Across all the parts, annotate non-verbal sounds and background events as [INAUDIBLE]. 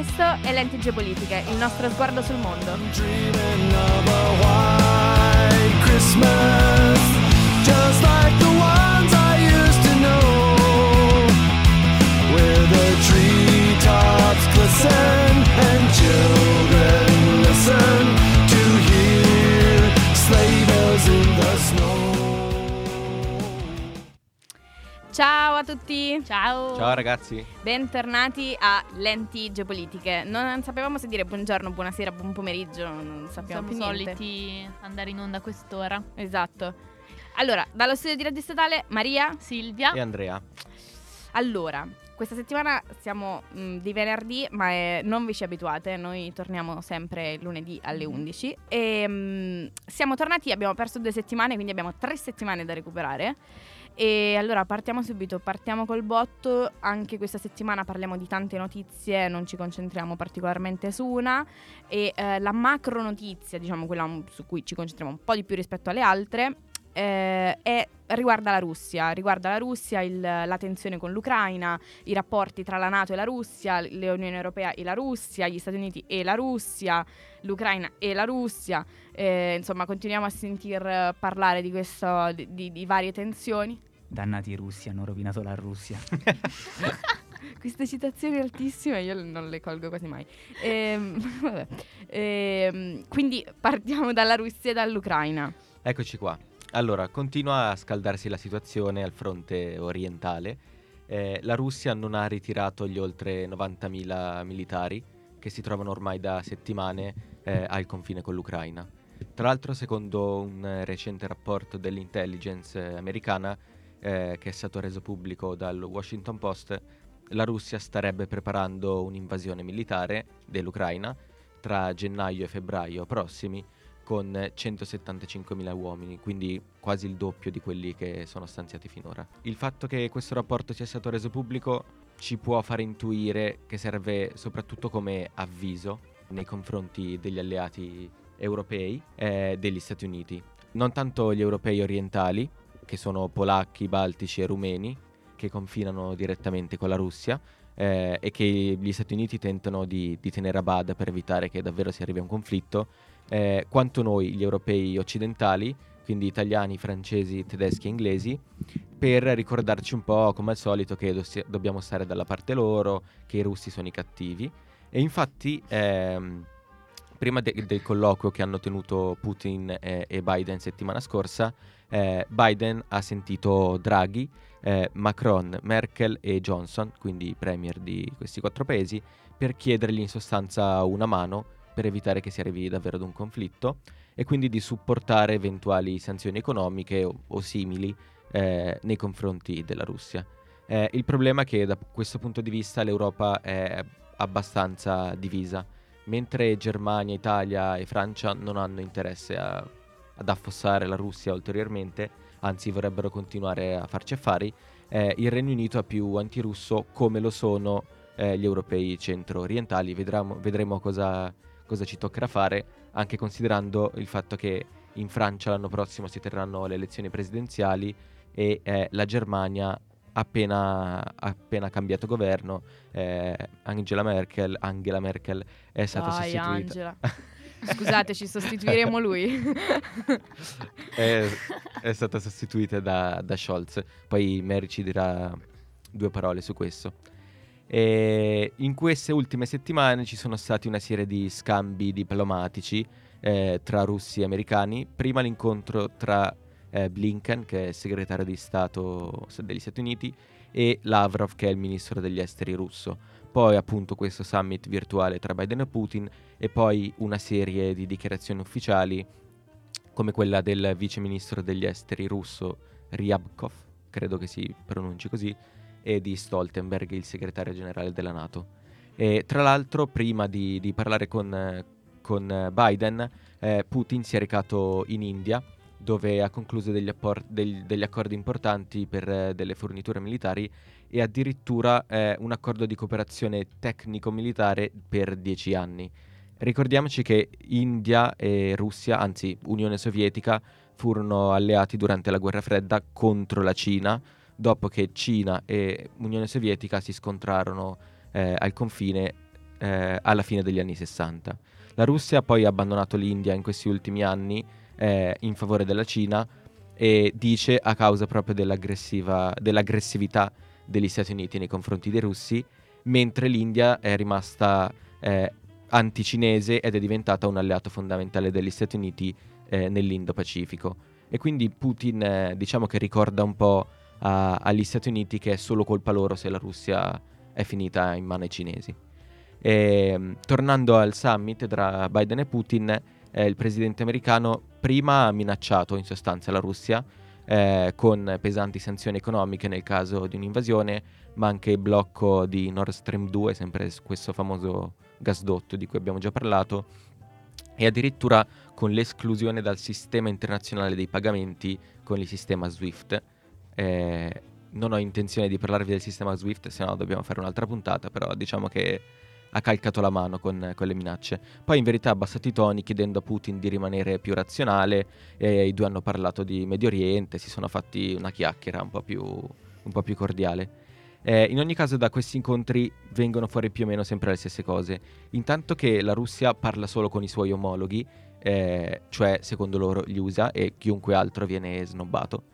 Questo è Lenti Geopolitiche, il nostro sguardo sul mondo. A tutti! Ciao. Ciao ragazzi. Bentornati a Lenti Geopolitiche. Non sapevamo se dire buongiorno, buonasera, buon pomeriggio, non sappiamo Siamo più niente. soliti andare in onda a quest'ora. Esatto. Allora, dallo studio di Radio Statale, Maria. Silvia. E Andrea. Allora, questa settimana siamo mh, di venerdì, ma eh, non vi ci abituate, noi torniamo sempre lunedì alle 11. E mh, siamo tornati, abbiamo perso due settimane, quindi abbiamo tre settimane da recuperare. E allora partiamo subito, partiamo col botto. Anche questa settimana parliamo di tante notizie, non ci concentriamo particolarmente su una. E eh, la macro notizia, diciamo quella su cui ci concentriamo un po' di più rispetto alle altre, eh, è- riguarda la Russia. Riguarda la Russia, il- la tensione con l'Ucraina, i rapporti tra la Nato e la Russia, l'Unione Europea e la Russia, gli Stati Uniti e la Russia, l'Ucraina e la Russia. Eh, insomma, continuiamo a sentir eh, parlare di, questo, di, di- di varie tensioni. Dannati russi, hanno rovinato la Russia. [LAUGHS] Queste citazioni altissime io non le colgo quasi mai. Ehm, [LAUGHS] vabbè. Ehm, quindi partiamo dalla Russia e dall'Ucraina. Eccoci qua. Allora, continua a scaldarsi la situazione al fronte orientale. Eh, la Russia non ha ritirato gli oltre 90.000 militari che si trovano ormai da settimane eh, al confine con l'Ucraina. Tra l'altro, secondo un eh, recente rapporto dell'intelligence eh, americana, eh, che è stato reso pubblico dal Washington Post, la Russia starebbe preparando un'invasione militare dell'Ucraina tra gennaio e febbraio prossimi con 175.000 uomini, quindi quasi il doppio di quelli che sono stanziati finora. Il fatto che questo rapporto sia stato reso pubblico ci può fare intuire che serve soprattutto come avviso nei confronti degli alleati europei e degli Stati Uniti. Non tanto gli europei orientali, che sono polacchi, baltici e rumeni, che confinano direttamente con la Russia, eh, e che gli Stati Uniti tentano di, di tenere a bada per evitare che davvero si arrivi a un conflitto, eh, quanto noi, gli europei occidentali, quindi italiani, francesi, tedeschi e inglesi, per ricordarci un po', come al solito, che dossi- dobbiamo stare dalla parte loro, che i russi sono i cattivi. E infatti, ehm, prima de- del colloquio che hanno tenuto Putin eh, e Biden settimana scorsa, eh, Biden ha sentito Draghi, eh, Macron, Merkel e Johnson, quindi i premier di questi quattro paesi, per chiedergli in sostanza una mano per evitare che si arrivi davvero ad un conflitto e quindi di supportare eventuali sanzioni economiche o, o simili eh, nei confronti della Russia. Eh, il problema è che da questo punto di vista l'Europa è abbastanza divisa, mentre Germania, Italia e Francia non hanno interesse a- ad affossare la Russia ulteriormente, anzi vorrebbero continuare a farci affari, eh, il Regno Unito è più antirusso come lo sono eh, gli europei centro-orientali. Vedremo, vedremo cosa, cosa ci toccherà fare, anche considerando il fatto che in Francia l'anno prossimo si terranno le elezioni presidenziali e eh, la Germania appena, appena cambiato governo eh, Angela Merkel, Angela Merkel è stata Dai, sostituita Angela. [LAUGHS] Scusateci, sostituiremo lui. è, è stata sostituita da, da Scholz. Poi Mary ci dirà due parole su questo. E in queste ultime settimane ci sono stati una serie di scambi diplomatici eh, tra russi e americani. Prima l'incontro tra eh, Blinken, che è segretario di Stato degli Stati Uniti, e Lavrov, che è il ministro degli esteri russo. Poi appunto questo summit virtuale tra Biden e Putin e poi una serie di dichiarazioni ufficiali come quella del vice ministro degli esteri russo Ryabkov, credo che si pronunci così, e di Stoltenberg, il segretario generale della Nato. E tra l'altro, prima di, di parlare con, con Biden, eh, Putin si è recato in India, dove ha concluso degli, appor- del- degli accordi importanti per eh, delle forniture militari e addirittura eh, un accordo di cooperazione tecnico-militare per dieci anni. Ricordiamoci che India e Russia, anzi Unione Sovietica, furono alleati durante la guerra fredda contro la Cina, dopo che Cina e Unione Sovietica si scontrarono eh, al confine eh, alla fine degli anni 60. La Russia ha poi abbandonato l'India in questi ultimi anni eh, in favore della Cina e dice a causa proprio dell'aggressività degli Stati Uniti nei confronti dei russi, mentre l'India è rimasta eh, anticinese ed è diventata un alleato fondamentale degli Stati Uniti eh, nell'Indo-Pacifico. E quindi Putin eh, diciamo che ricorda un po' a- agli Stati Uniti che è solo colpa loro se la Russia è finita in mano ai cinesi. E, mh, tornando al summit tra Biden e Putin, eh, il presidente americano prima ha minacciato in sostanza la Russia eh, con pesanti sanzioni economiche nel caso di un'invasione, ma anche il blocco di Nord Stream 2, sempre questo famoso gasdotto di cui abbiamo già parlato, e addirittura con l'esclusione dal sistema internazionale dei pagamenti con il sistema SWIFT. Eh, non ho intenzione di parlarvi del sistema SWIFT, se no dobbiamo fare un'altra puntata, però diciamo che ha calcato la mano con, con le minacce. Poi in verità ha abbassato i toni chiedendo a Putin di rimanere più razionale e i due hanno parlato di Medio Oriente, si sono fatti una chiacchiera un po' più, un po' più cordiale. Eh, in ogni caso da questi incontri vengono fuori più o meno sempre le stesse cose. Intanto che la Russia parla solo con i suoi omologhi, eh, cioè secondo loro gli USA e chiunque altro viene snobbato.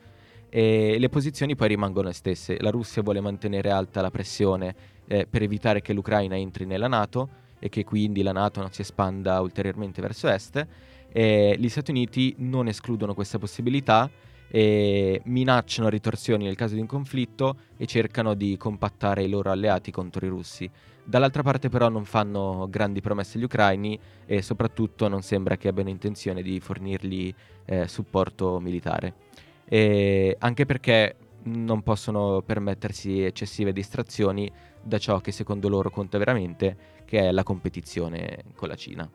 E le posizioni poi rimangono le stesse. La Russia vuole mantenere alta la pressione eh, per evitare che l'Ucraina entri nella Nato e che quindi la Nato non si espanda ulteriormente verso est. E gli Stati Uniti non escludono questa possibilità e minacciano ritorsioni nel caso di un conflitto e cercano di compattare i loro alleati contro i russi. Dall'altra parte però non fanno grandi promesse agli ucraini e soprattutto non sembra che abbiano intenzione di fornirgli eh, supporto militare. E anche perché non possono permettersi eccessive distrazioni da ciò che secondo loro conta veramente, che è la competizione con la Cina.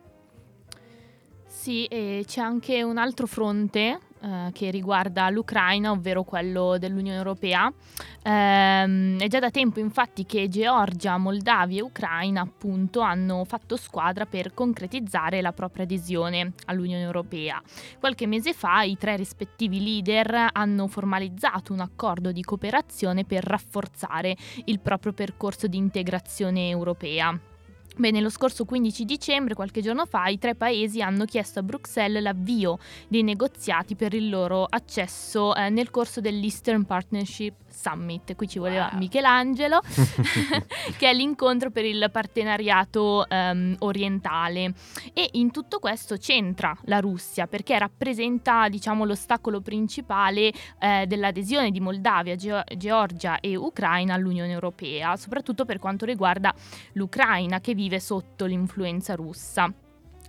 Sì, e c'è anche un altro fronte eh, che riguarda l'Ucraina, ovvero quello dell'Unione Europea. Ehm, è già da tempo infatti che Georgia, Moldavia e Ucraina appunto hanno fatto squadra per concretizzare la propria adesione all'Unione Europea. Qualche mese fa i tre rispettivi leader hanno formalizzato un accordo di cooperazione per rafforzare il proprio percorso di integrazione europea. Bene, lo scorso 15 dicembre, qualche giorno fa, i tre paesi hanno chiesto a Bruxelles l'avvio dei negoziati per il loro accesso eh, nel corso dell'Eastern Partnership Summit. Qui ci voleva Wow. Michelangelo, [LAUGHS] [LAUGHS] che è l'incontro per il partenariato ehm, orientale. E in tutto questo c'entra la Russia perché rappresenta, diciamo, l'ostacolo principale eh, dell'adesione di Moldavia, Geo- Georgia e Ucraina all'Unione Europea, soprattutto per quanto riguarda l'Ucraina che vive sotto l'influenza russa.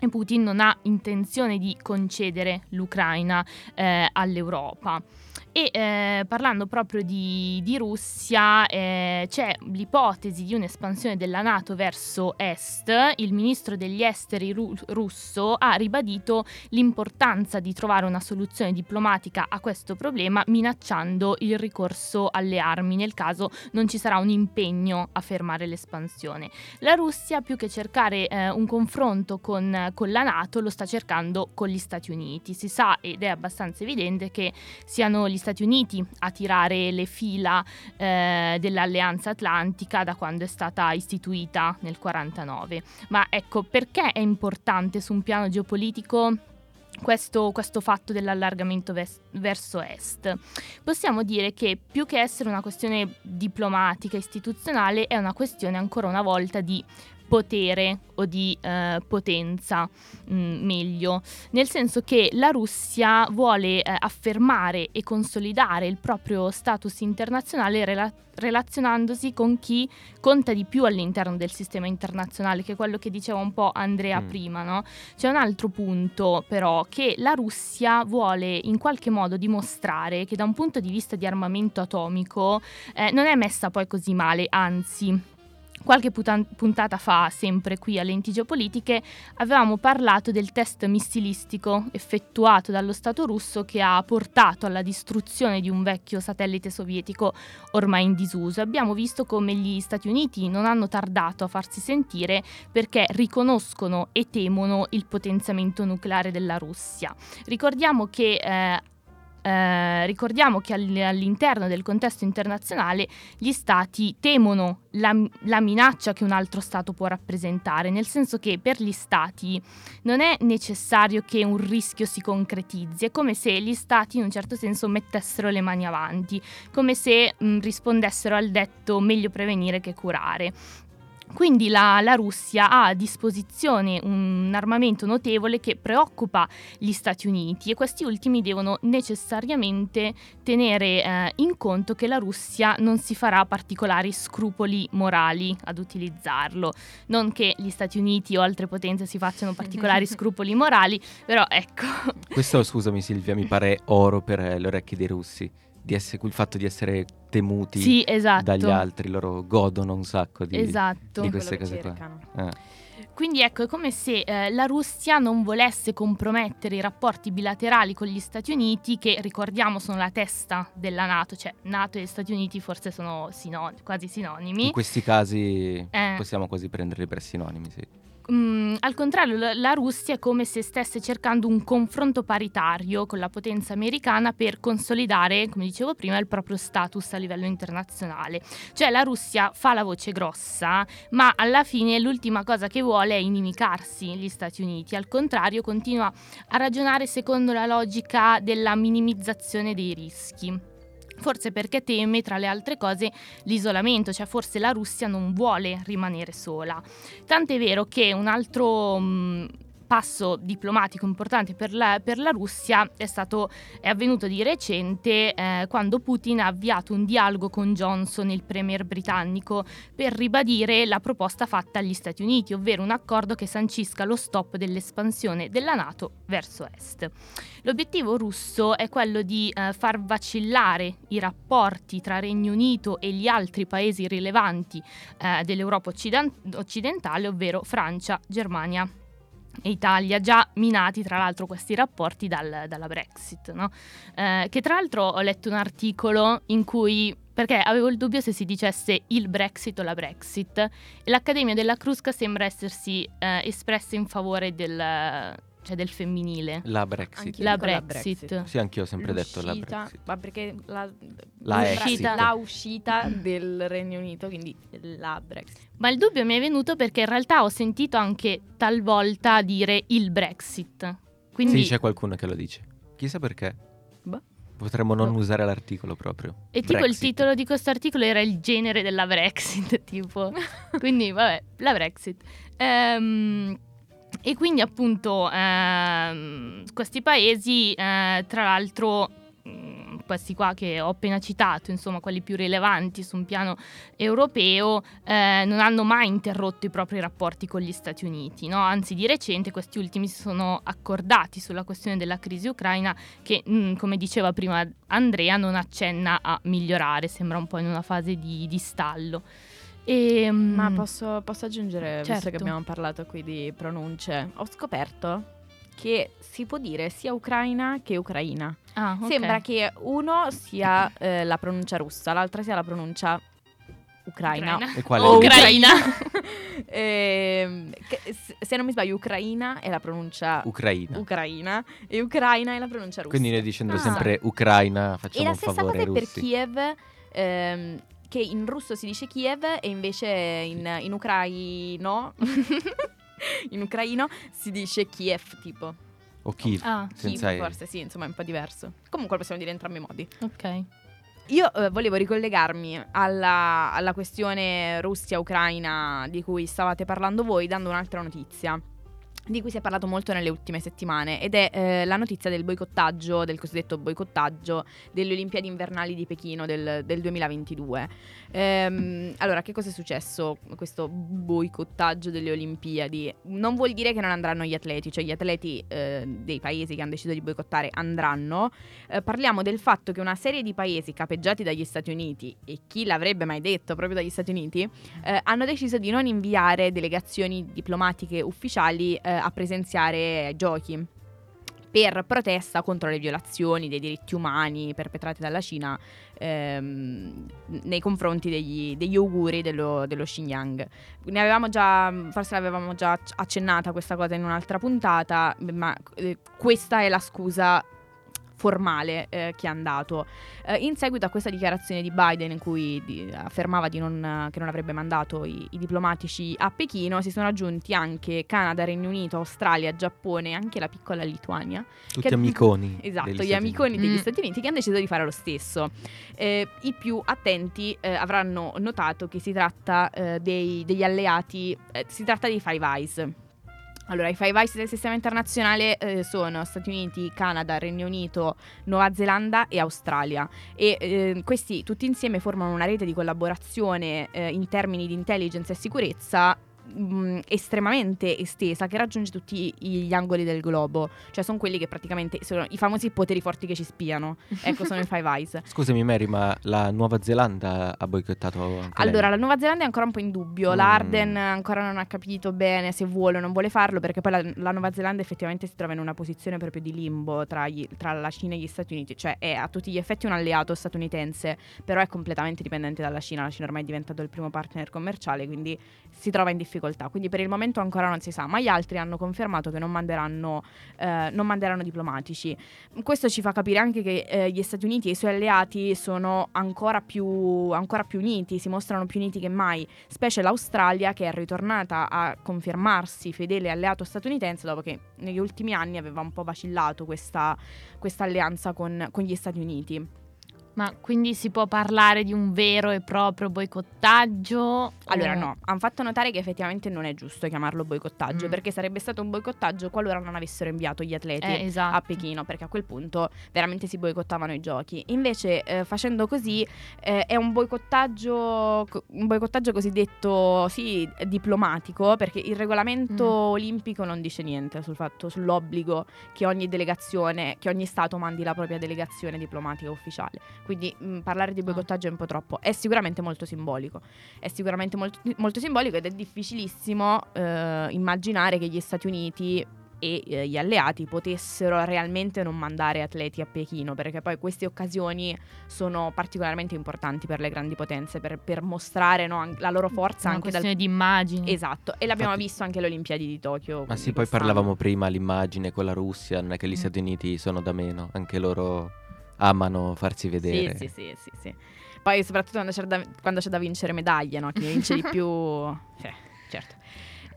E Putin non ha intenzione di concedere l'Ucraina eh, all'Europa. E eh, parlando proprio di, di Russia, eh, c'è l'ipotesi di un'espansione della Nato verso est. Il ministro degli esteri ru- russo ha ribadito l'importanza di trovare una soluzione diplomatica a questo problema, minacciando il ricorso alle armi nel caso non ci sarà un impegno a fermare l'espansione. La Russia, più che cercare eh, un confronto con, con la Nato, lo sta cercando con gli Stati Uniti. Si sa ed è abbastanza evidente che siano gli Stati Uniti a tirare le fila eh, dell'Alleanza Atlantica da quando è stata istituita nel 49. Ma ecco, perché è importante su un piano geopolitico questo, questo fatto dell'allargamento ves- verso est. Possiamo dire che più che essere una questione diplomatica, istituzionale, è una questione ancora una volta di potere o di eh, potenza, mm, meglio, nel senso che la Russia vuole eh, affermare e consolidare il proprio status internazionale rela- relazionandosi con chi conta di più all'interno del sistema internazionale, che è quello che diceva un po' Andrea Mm. prima, no? C'è un altro punto però che la Russia vuole in qualche modo dimostrare che da un punto di vista di armamento atomico eh, non è messa poi così male, anzi Qualche putan- puntata fa, sempre qui a Lenti Geopolitiche, avevamo parlato del test missilistico effettuato dallo Stato russo che ha portato alla distruzione di un vecchio satellite sovietico ormai in disuso. Abbiamo visto come gli Stati Uniti non hanno tardato a farsi sentire perché riconoscono e temono il potenziamento nucleare della Russia. Ricordiamo che eh, eh, ricordiamo che all- all'interno del contesto internazionale gli stati temono la, la minaccia che un altro stato può rappresentare, nel senso che per gli stati non è necessario che un rischio si concretizzi, è come se gli stati in un certo senso mettessero le mani avanti, come se mh, rispondessero al detto meglio prevenire che curare. Quindi la, la, Russia ha a disposizione un armamento notevole che preoccupa gli Stati Uniti e questi ultimi devono necessariamente tenere eh, in conto che la Russia non si farà particolari scrupoli morali ad utilizzarlo. Non che gli Stati Uniti o altre potenze si facciano particolari [LAUGHS] scrupoli morali, però ecco. Questo, scusami Silvia, mi pare oro per le orecchie dei russi essere, il fatto di essere temuti sì, esatto. dagli altri, loro godono un sacco di, esatto. di queste cose qua. Eh. Quindi ecco, è come se eh, la Russia non volesse compromettere i rapporti bilaterali con gli Stati Uniti, che ricordiamo sono la testa della Nato, cioè Nato e Stati Uniti forse sono sinon- quasi sinonimi. In questi casi Eh. possiamo quasi prenderli per sinonimi, sì. Mm, al contrario, la, la Russia è come se stesse cercando un confronto paritario con la potenza americana per consolidare, come dicevo prima, il proprio status a livello internazionale. Cioè la Russia fa la voce grossa, ma alla fine l'ultima cosa che vuole è inimicarsi gli Stati Uniti. Al contrario, continua a ragionare secondo la logica della minimizzazione dei rischi. Forse perché teme, tra le altre cose, l'isolamento, cioè forse la Russia non vuole rimanere sola. Tant'è vero che un altro mh, passo diplomatico importante per la, per la Russia è, stato, è avvenuto di recente eh, quando Putin ha avviato un dialogo con Johnson, il premier britannico, per ribadire la proposta fatta agli Stati Uniti, ovvero un accordo che sancisca lo stop dell'espansione della Nato verso est. L'obiettivo russo è quello di eh, far vacillare i rapporti tra Regno Unito e gli altri paesi rilevanti eh, dell'Europa occiden- occidentale, ovvero Francia, Germania e Italia, già minati tra l'altro questi rapporti dal- dalla Brexit. no? Eh, che tra l'altro ho letto un articolo in cui, perché avevo il dubbio se si dicesse il Brexit o la Brexit, l'Accademia della Crusca sembra essersi eh, espressa in favore del, cioè del femminile. La Brexit. La dico la Brexit. Brexit. Sì, anch'io ho sempre detto la L'uscita- Brexit. Ma perché la, La l'uscita- exit. la uscita del Regno Unito, quindi la Brexit. Ma il dubbio mi è venuto perché in realtà ho sentito anche talvolta dire il Brexit. Quindi, Sì, c'è qualcuno che lo dice. Chissà perché. Boh. Potremmo non Boh. usare l'articolo proprio. e tipo il Brexit. titolo di questo articolo era il genere della Brexit, [LAUGHS] tipo. quindi vabbè, la Brexit. Ehm, e quindi appunto ehm, questi paesi, eh, tra l'altro, mm, questi qua che ho appena citato, insomma quelli più rilevanti su un piano europeo, eh, non hanno mai interrotto i propri rapporti con gli Stati Uniti, no? anzi di recente questi ultimi si sono accordati sulla questione della crisi ucraina che, mm, come diceva prima Andrea, non accenna a migliorare, sembra un po' in una fase di, di stallo. E, mm, Ma posso, posso aggiungere, visto Certo. che abbiamo parlato qui di pronunce, ho scoperto che si può dire sia ucraina che ucraina. ah, ok. Sembra che uno sia eh, la pronuncia russa, l'altra sia la pronuncia ucraina. E quale O è? ucraina. [LAUGHS] Ehm, che se- non mi sbaglio, ucraina è la pronuncia Ucraina. ucraina e ucraina è la pronuncia russa. Quindi noi dicendo Ah. sempre Ucraina e facciamo la un stessa favore cosa ai per russi. Kiev, ehm, che in russo si dice Kiev e invece in, in ucraino [LAUGHS] in ucraino si dice Kiev tipo. O Kiev. Ah, senza Kiev forse sì, insomma è un po' diverso. Comunque possiamo dire in entrambi i modi. ok. Io eh, volevo ricollegarmi alla, alla questione Russia-Ucraina di cui stavate parlando voi dando un'altra notizia di cui si è parlato molto nelle ultime settimane ed è eh, la notizia del boicottaggio, del cosiddetto boicottaggio delle Olimpiadi invernali di Pechino del, del 2022. Ehm, allora, che cosa è successo? Questo boicottaggio delle Olimpiadi non vuol dire che non andranno gli atleti, cioè gli atleti eh, dei paesi che hanno deciso di boicottare andranno, eh, parliamo del fatto che una serie di paesi capeggiati dagli Stati Uniti, e chi l'avrebbe mai detto proprio dagli Stati Uniti, eh, hanno deciso di non inviare delegazioni diplomatiche ufficiali eh, a presenziare giochi per protesta contro le violazioni dei diritti umani perpetrate dalla Cina ehm, nei confronti degli, degli uiguri dello, dello Xinjiang. Ne avevamo già, forse l'avevamo già accennata questa cosa in un'altra puntata, ma eh, questa è la scusa formale eh, che è andato. Eh, in seguito a questa dichiarazione di Biden in cui di- affermava di non- che non avrebbe mandato i, i diplomatici a Pechino, si sono aggiunti anche Canada, Regno Unito, Australia, Giappone e anche la piccola Lituania. Tutti Che- amiconi. [LAUGHS] Esatto, gli Stati amiconi degli Mm. Stati Uniti che hanno deciso di fare lo stesso. Eh, I più attenti eh, avranno notato che si tratta eh, dei- degli alleati, eh, si tratta dei Five Eyes. Allora, i Five Eyes del sistema internazionale eh, sono Stati Uniti, Canada, Regno Unito, Nuova Zelanda e Australia. E eh, questi tutti insieme formano una rete di collaborazione eh, in termini di intelligence e sicurezza mh, estremamente estesa che raggiunge tutti gli angoli del globo, cioè sono quelli che praticamente sono i famosi poteri forti che ci spiano. Ecco, sono i Five Eyes. [LAUGHS] Scusami Mary, ma la Nuova Zelanda ha boicottato anche Allora, lei? la Nuova Zelanda è ancora un po' in dubbio. Mm. La Arden ancora non ha capito bene se vuole o non vuole farlo, perché poi la, la Nuova Zelanda effettivamente si trova in una posizione proprio di limbo tra, gli- tra la Cina e gli Stati Uniti. Cioè, è a tutti gli effetti un alleato statunitense, però è completamente dipendente dalla Cina. La Cina ormai è diventato il primo partner commerciale, quindi si trova in difficoltà. Quindi per il momento ancora non si sa, ma gli altri hanno confermato che non manderanno, eh, non manderanno diplomatici. Questo ci fa capire anche che eh, gli Stati Uniti e i suoi alleati sono ancora più, ancora più uniti, si mostrano più uniti che mai, specie l'Australia che è ritornata a confermarsi fedele alleato statunitense dopo che negli ultimi anni aveva un po' vacillato questa, questa alleanza con, con gli Stati Uniti. Ma quindi si può parlare di un vero e proprio boicottaggio? Allora no, hanno fatto notare che effettivamente non è giusto chiamarlo boicottaggio Mm. perché sarebbe stato un boicottaggio qualora non avessero inviato gli atleti. Eh, esatto. a Pechino perché a quel punto veramente si boicottavano i giochi. Invece eh, facendo così eh, è un boicottaggio, co- un boicottaggio cosiddetto sì, diplomatico perché il regolamento Mm. olimpico non dice niente sul fatto, sull'obbligo che ogni delegazione, che ogni Stato mandi la propria delegazione diplomatica ufficiale. Quindi mh, parlare di boicottaggio è un po' troppo. È sicuramente molto simbolico. È sicuramente molto, molto simbolico ed è difficilissimo eh, immaginare che gli Stati Uniti e eh, gli alleati potessero realmente non mandare atleti a Pechino, perché poi queste occasioni sono particolarmente importanti per le grandi potenze, per, per mostrare no, an- la loro forza una anche dal... questione di immagini. Esatto, e l'abbiamo Infatti- visto anche alle Olimpiadi di Tokyo. Ma sì, poi quest'anno. parlavamo prima l'immagine con la Russia, non è che gli Mm. Stati Uniti sono da meno, anche loro amano farsi vedere. Sì, sì, sì, sì, sì. Poi soprattutto quando c'è da, quando c'è da vincere medaglie, no? Chi vince di [LAUGHS] più... Cioè, certo.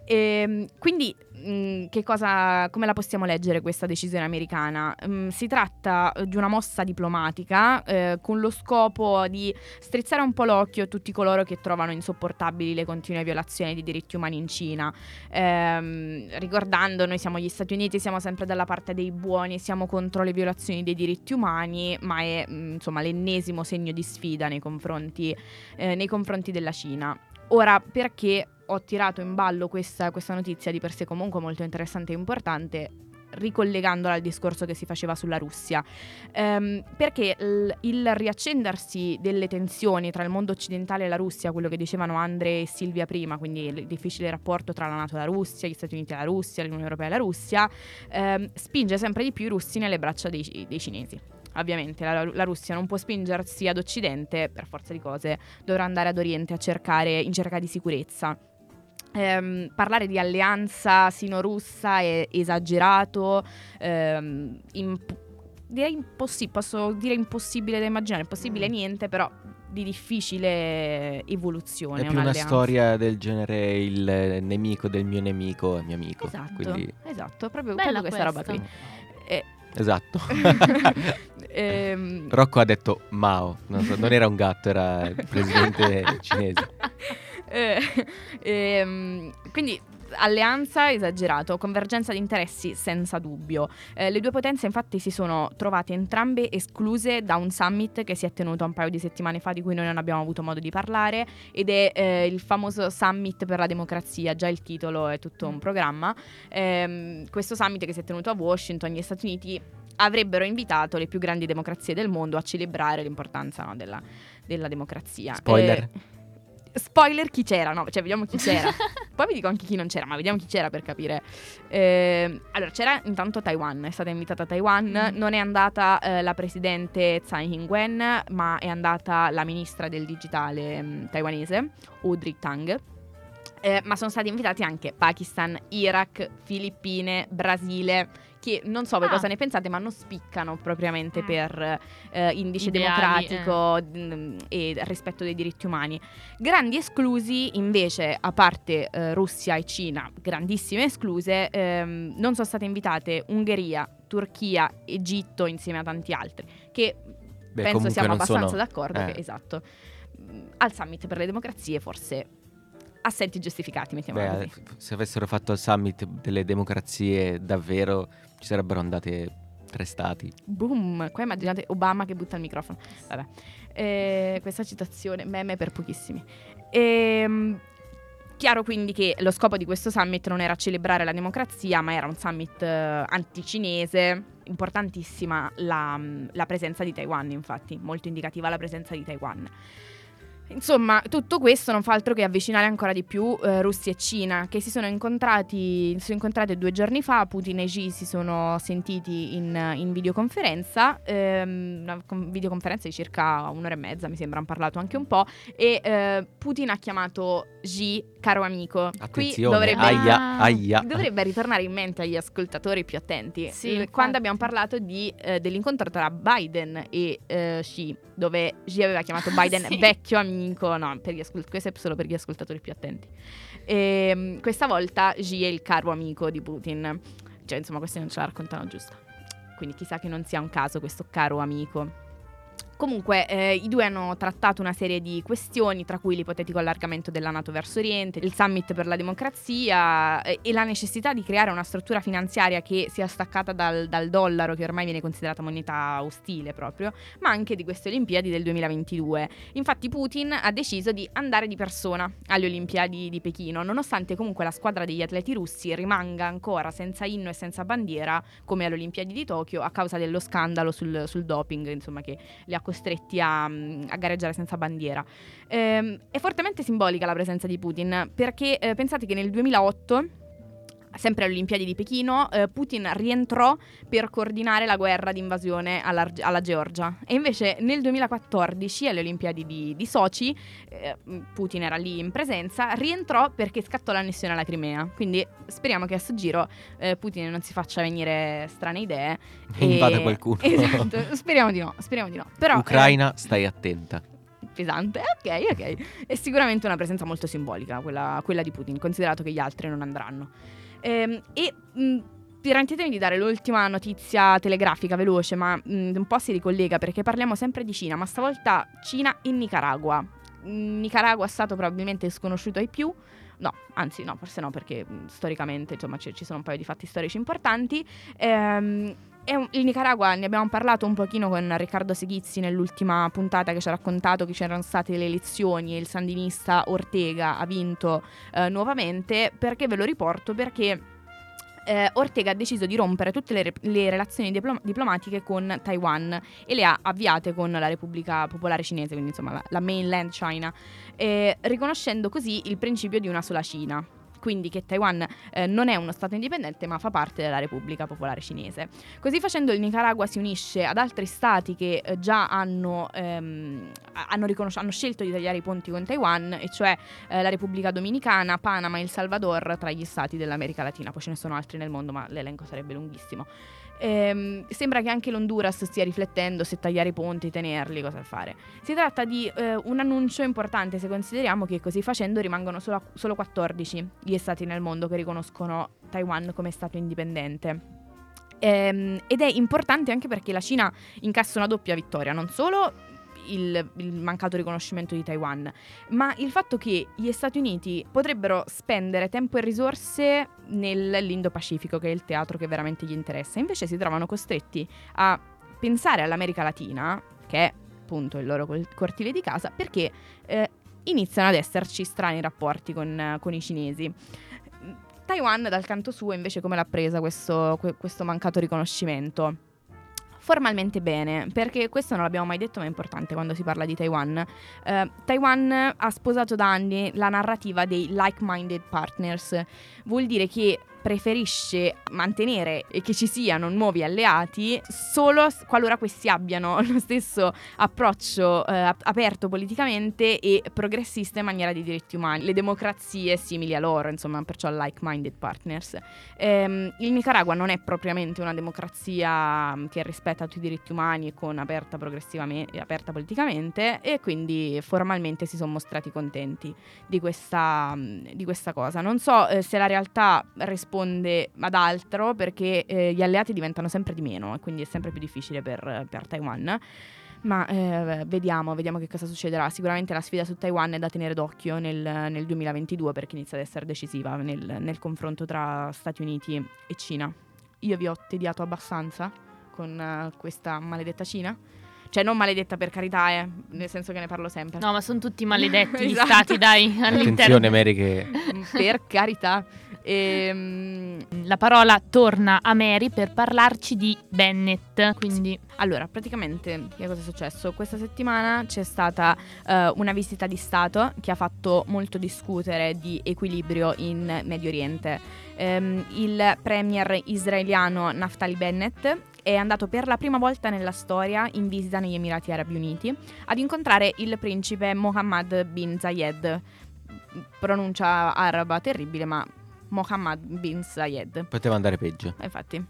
Ehm, quindi, mh, che cosa, come la possiamo leggere questa decisione americana? Mm, si tratta eh, di una mossa diplomatica eh, con lo scopo di strizzare un po' l'occhio a tutti coloro che trovano insopportabili le continue violazioni di diritti umani in Cina. Ehm, ricordando, noi siamo gli Stati Uniti, siamo sempre dalla parte dei buoni, siamo contro le violazioni dei diritti umani, ma è mm, insomma l'ennesimo segno di sfida nei confronti, eh, nei confronti della Cina. Ora, perché ho tirato in ballo questa, questa notizia di per sé comunque molto interessante e importante? ricollegandola al discorso che si faceva sulla Russia, Ehm, perché l- il riaccendersi delle tensioni tra il mondo occidentale e la Russia, quello che dicevano Andre e Silvia prima, quindi il difficile rapporto tra la Nato e la Russia, gli Stati Uniti e la Russia, l'Unione Europea e la Russia, ehm, spinge sempre di più i russi nelle braccia dei, dei cinesi. Ovviamente la, la Russia non può spingersi ad occidente, per forza di cose, dovrà andare ad oriente a cercare, in cerca di sicurezza. Ehm, parlare di alleanza sino-russa è esagerato, ehm, imp- direi impossibile, posso dire impossibile da immaginare, impossibile Mm. niente, però di difficile evoluzione. È più una storia del genere il nemico del mio nemico è mio amico. Esatto, Quindi, esatto, proprio, proprio questa roba questa. qui. Eh, esatto. [LAUGHS] ehm, Rocco ha detto Mao, non, so- non era un gatto, era il presidente [LAUGHS] cinese. [LAUGHS] Eh, ehm, quindi alleanza esagerato, convergenza di interessi senza dubbio. Eh, le due potenze infatti si sono trovate entrambe escluse da un summit che si è tenuto un paio di settimane fa di cui noi non abbiamo avuto modo di parlare ed è eh, il famoso summit per la democrazia, già il titolo è tutto un programma. Ehm, questo summit che si è tenuto a Washington, gli Stati Uniti avrebbero invitato le più grandi democrazie del mondo a celebrare l'importanza no, della, della democrazia. Spoiler. Spoiler chi c'era, no? Cioè, vediamo chi c'era. [LAUGHS] Poi vi dico anche chi non c'era, ma vediamo chi c'era per capire. Eh, allora, c'era intanto Taiwan, è stata invitata Taiwan, Mm. non è andata eh, la presidente Tsai Ing-wen, ma è andata la ministra del digitale mm, taiwanese, Audrey Tang. Eh, ma sono stati invitati anche Pakistan, Iraq, Filippine, Brasile, che non so voi Ah. cosa ne pensate, ma non spiccano propriamente Mm. per eh, indice Ideali, democratico mm, e rispetto dei diritti umani. Grandi esclusi, invece, a parte eh, Russia e Cina, grandissime escluse, ehm, non sono state invitate Ungheria, Turchia, Egitto, insieme a tanti altri, che Beh, penso siamo abbastanza sono- d'accordo eh. che, esatto, mm, al summit per le democrazie forse assenti giustificati, mettiamola Beh, così. se avessero fatto il summit delle democrazie davvero ci sarebbero andate tre stati. Boom! Qua immaginate Obama che butta il microfono. Vabbè, Eh, questa citazione, meme per pochissimi. Ehm, chiaro quindi che lo scopo di questo summit non era celebrare la democrazia, ma era un summit eh, anticinese. Importantissima la, la presenza di Taiwan, infatti, molto indicativa la presenza di Taiwan. Insomma, tutto questo non fa altro che avvicinare ancora di più eh, Russia e Cina, che si sono incontrati, si sono incontrate due giorni fa. Putin e Xi si sono sentiti in, in videoconferenza, ehm, una con- videoconferenza di circa un'ora e mezza, mi sembra, hanno parlato anche un po'. E eh, Putin ha chiamato Xi caro amico. Qui Attenzione, dovrebbe, aia, aia. dovrebbe ritornare in mente agli ascoltatori più attenti. Sì, Eh. Quando abbiamo parlato di, eh, dell'incontro tra Biden e eh, Xi, dove Xi aveva chiamato [LAUGHS] Biden Sì. vecchio amico, no, per gli ascol- questo è solo per gli ascoltatori più attenti. Ehm, questa volta Xi è il caro amico di Putin. Cioè, insomma, questi non ce la raccontano giusta. Quindi chissà che non sia un caso questo caro amico. Comunque, eh, i due hanno trattato una serie di questioni, tra cui l'ipotetico allargamento della Nato verso Oriente, il summit per la democrazia eh, e la necessità di creare una struttura finanziaria che sia staccata dal, dal dollaro, che ormai viene considerata moneta ostile proprio, ma anche di queste Olimpiadi del 2022. Infatti Putin ha deciso di andare di persona alle Olimpiadi di Pechino, nonostante comunque la squadra degli atleti russi rimanga ancora senza inno e senza bandiera, come alle Olimpiadi di Tokyo, a causa dello scandalo sul, sul doping, insomma, che li ha costretti a, mm, a gareggiare senza bandiera. Ehm, è fortemente simbolica la presenza di Putin, perché eh, pensate che nel 2008 sempre alle Olimpiadi di Pechino, eh, Putin rientrò per coordinare la guerra di invasione alla, alla Georgia. E invece nel 2014, alle Olimpiadi di, di Sochi, eh, Putin era lì in presenza, rientrò perché scattò l'annessione alla Crimea. Quindi speriamo che a sto giro eh, Putin non si faccia venire strane idee. [LAUGHS] E invada qualcuno. [LAUGHS] Esatto, speriamo di no, speriamo di no. Però, eh, Ucraina, stai attenta. pesante. Ok, ok. È sicuramente una presenza molto simbolica, quella, quella di Putin, considerato che gli altri non andranno. Ehm, e permettetemi di dare l'ultima notizia telegrafica veloce, ma mh, un po' si ricollega perché parliamo sempre di Cina, ma stavolta Cina e Nicaragua. Nicaragua è stato probabilmente sconosciuto ai più. No, anzi no, forse no, perché mh, storicamente insomma ci, ci sono un paio di fatti storici importanti. Ehm, un- il Nicaragua ne abbiamo parlato un pochino con Riccardo Seghizzi nell'ultima puntata che ci ha raccontato che c'erano state le elezioni e il sandinista Ortega ha vinto eh, nuovamente. Perché ve lo riporto? Perché eh, Ortega ha deciso di rompere tutte le, le relazioni diplom- diplomatiche con Taiwan e le ha avviate con la Repubblica Popolare Cinese, quindi insomma la, la mainland China, eh, riconoscendo così il principio di una sola Cina. Quindi che Taiwan eh, non è uno Stato indipendente ma fa parte della Repubblica Popolare Cinese. Così facendo il Nicaragua si unisce ad altri stati che eh, già hanno, ehm, hanno, riconos- hanno scelto di tagliare i ponti con Taiwan, e cioè eh, la Repubblica Dominicana, Panama e El Salvador tra gli stati dell'America Latina. Poi ce ne sono altri nel mondo, ma l'elenco sarebbe lunghissimo. Ehm, sembra che anche l'Honduras stia riflettendo se tagliare i ponti, tenerli, cosa fare. Si tratta di eh, un annuncio importante se consideriamo che così facendo rimangono solo, solo 14 gli stati nel mondo che riconoscono Taiwan come Stato indipendente. Ehm, ed è importante anche perché la Cina incassa una doppia vittoria, non solo il, il mancato riconoscimento di Taiwan, ma il fatto che gli Stati Uniti potrebbero spendere tempo e risorse nell'Indo-Pacifico, che è il teatro che veramente gli interessa, invece si trovano costretti a pensare all'America Latina, che è appunto il loro cortile di casa, perché eh, iniziano ad esserci strani rapporti con, con i cinesi. Taiwan, dal canto suo, invece, come l'ha presa questo, que- questo mancato riconoscimento? Formalmente bene, perché questo non l'abbiamo mai detto, ma è importante quando si parla di Taiwan. Eh, Taiwan ha sposato da anni la narrativa dei like-minded partners. Vuol dire che preferisce mantenere e che ci siano nuovi alleati solo qualora questi abbiano [LAUGHS] lo stesso approccio eh, ap- aperto politicamente e progressista in maniera di diritti umani, le democrazie simili a loro, insomma, perciò like-minded partners. Ehm, il Nicaragua non è propriamente una democrazia mm, che rispetta tutti i diritti umani con aperta aperta politicamente e quindi formalmente si sono mostrati contenti di questa, mm, di questa cosa. Non so eh, se la realtà risponde ad altro perché eh, gli alleati diventano sempre di meno e quindi è sempre più difficile per, per Taiwan. Ma eh, vediamo, vediamo che cosa succederà. Sicuramente la sfida su Taiwan è da tenere d'occhio nel, nel 2022 perché inizia ad essere decisiva nel, nel confronto tra Stati Uniti e Cina. Io vi ho tediato abbastanza con eh, questa maledetta Cina. Cioè, non maledetta per carità, eh, nel senso che ne parlo sempre. No, ma sono tutti maledetti [LAUGHS] gli Esatto. stati, dai, all'interno. Attenzione Mary che per carità. Ehm, La parola torna a Mary per parlarci di Bennett, quindi Allora, praticamente che cosa è successo? Questa settimana c'è stata eh, una visita di Stato che ha fatto molto discutere di equilibrio in Medio Oriente. Ehm, il premier israeliano Naftali Bennett è andato per la prima volta nella storia in visita negli Emirati Arabi Uniti ad incontrare il principe Mohammed bin Zayed. Pronuncia araba terribile, ma Mohammed bin Zayed. poteva andare peggio. Eh, Infatti.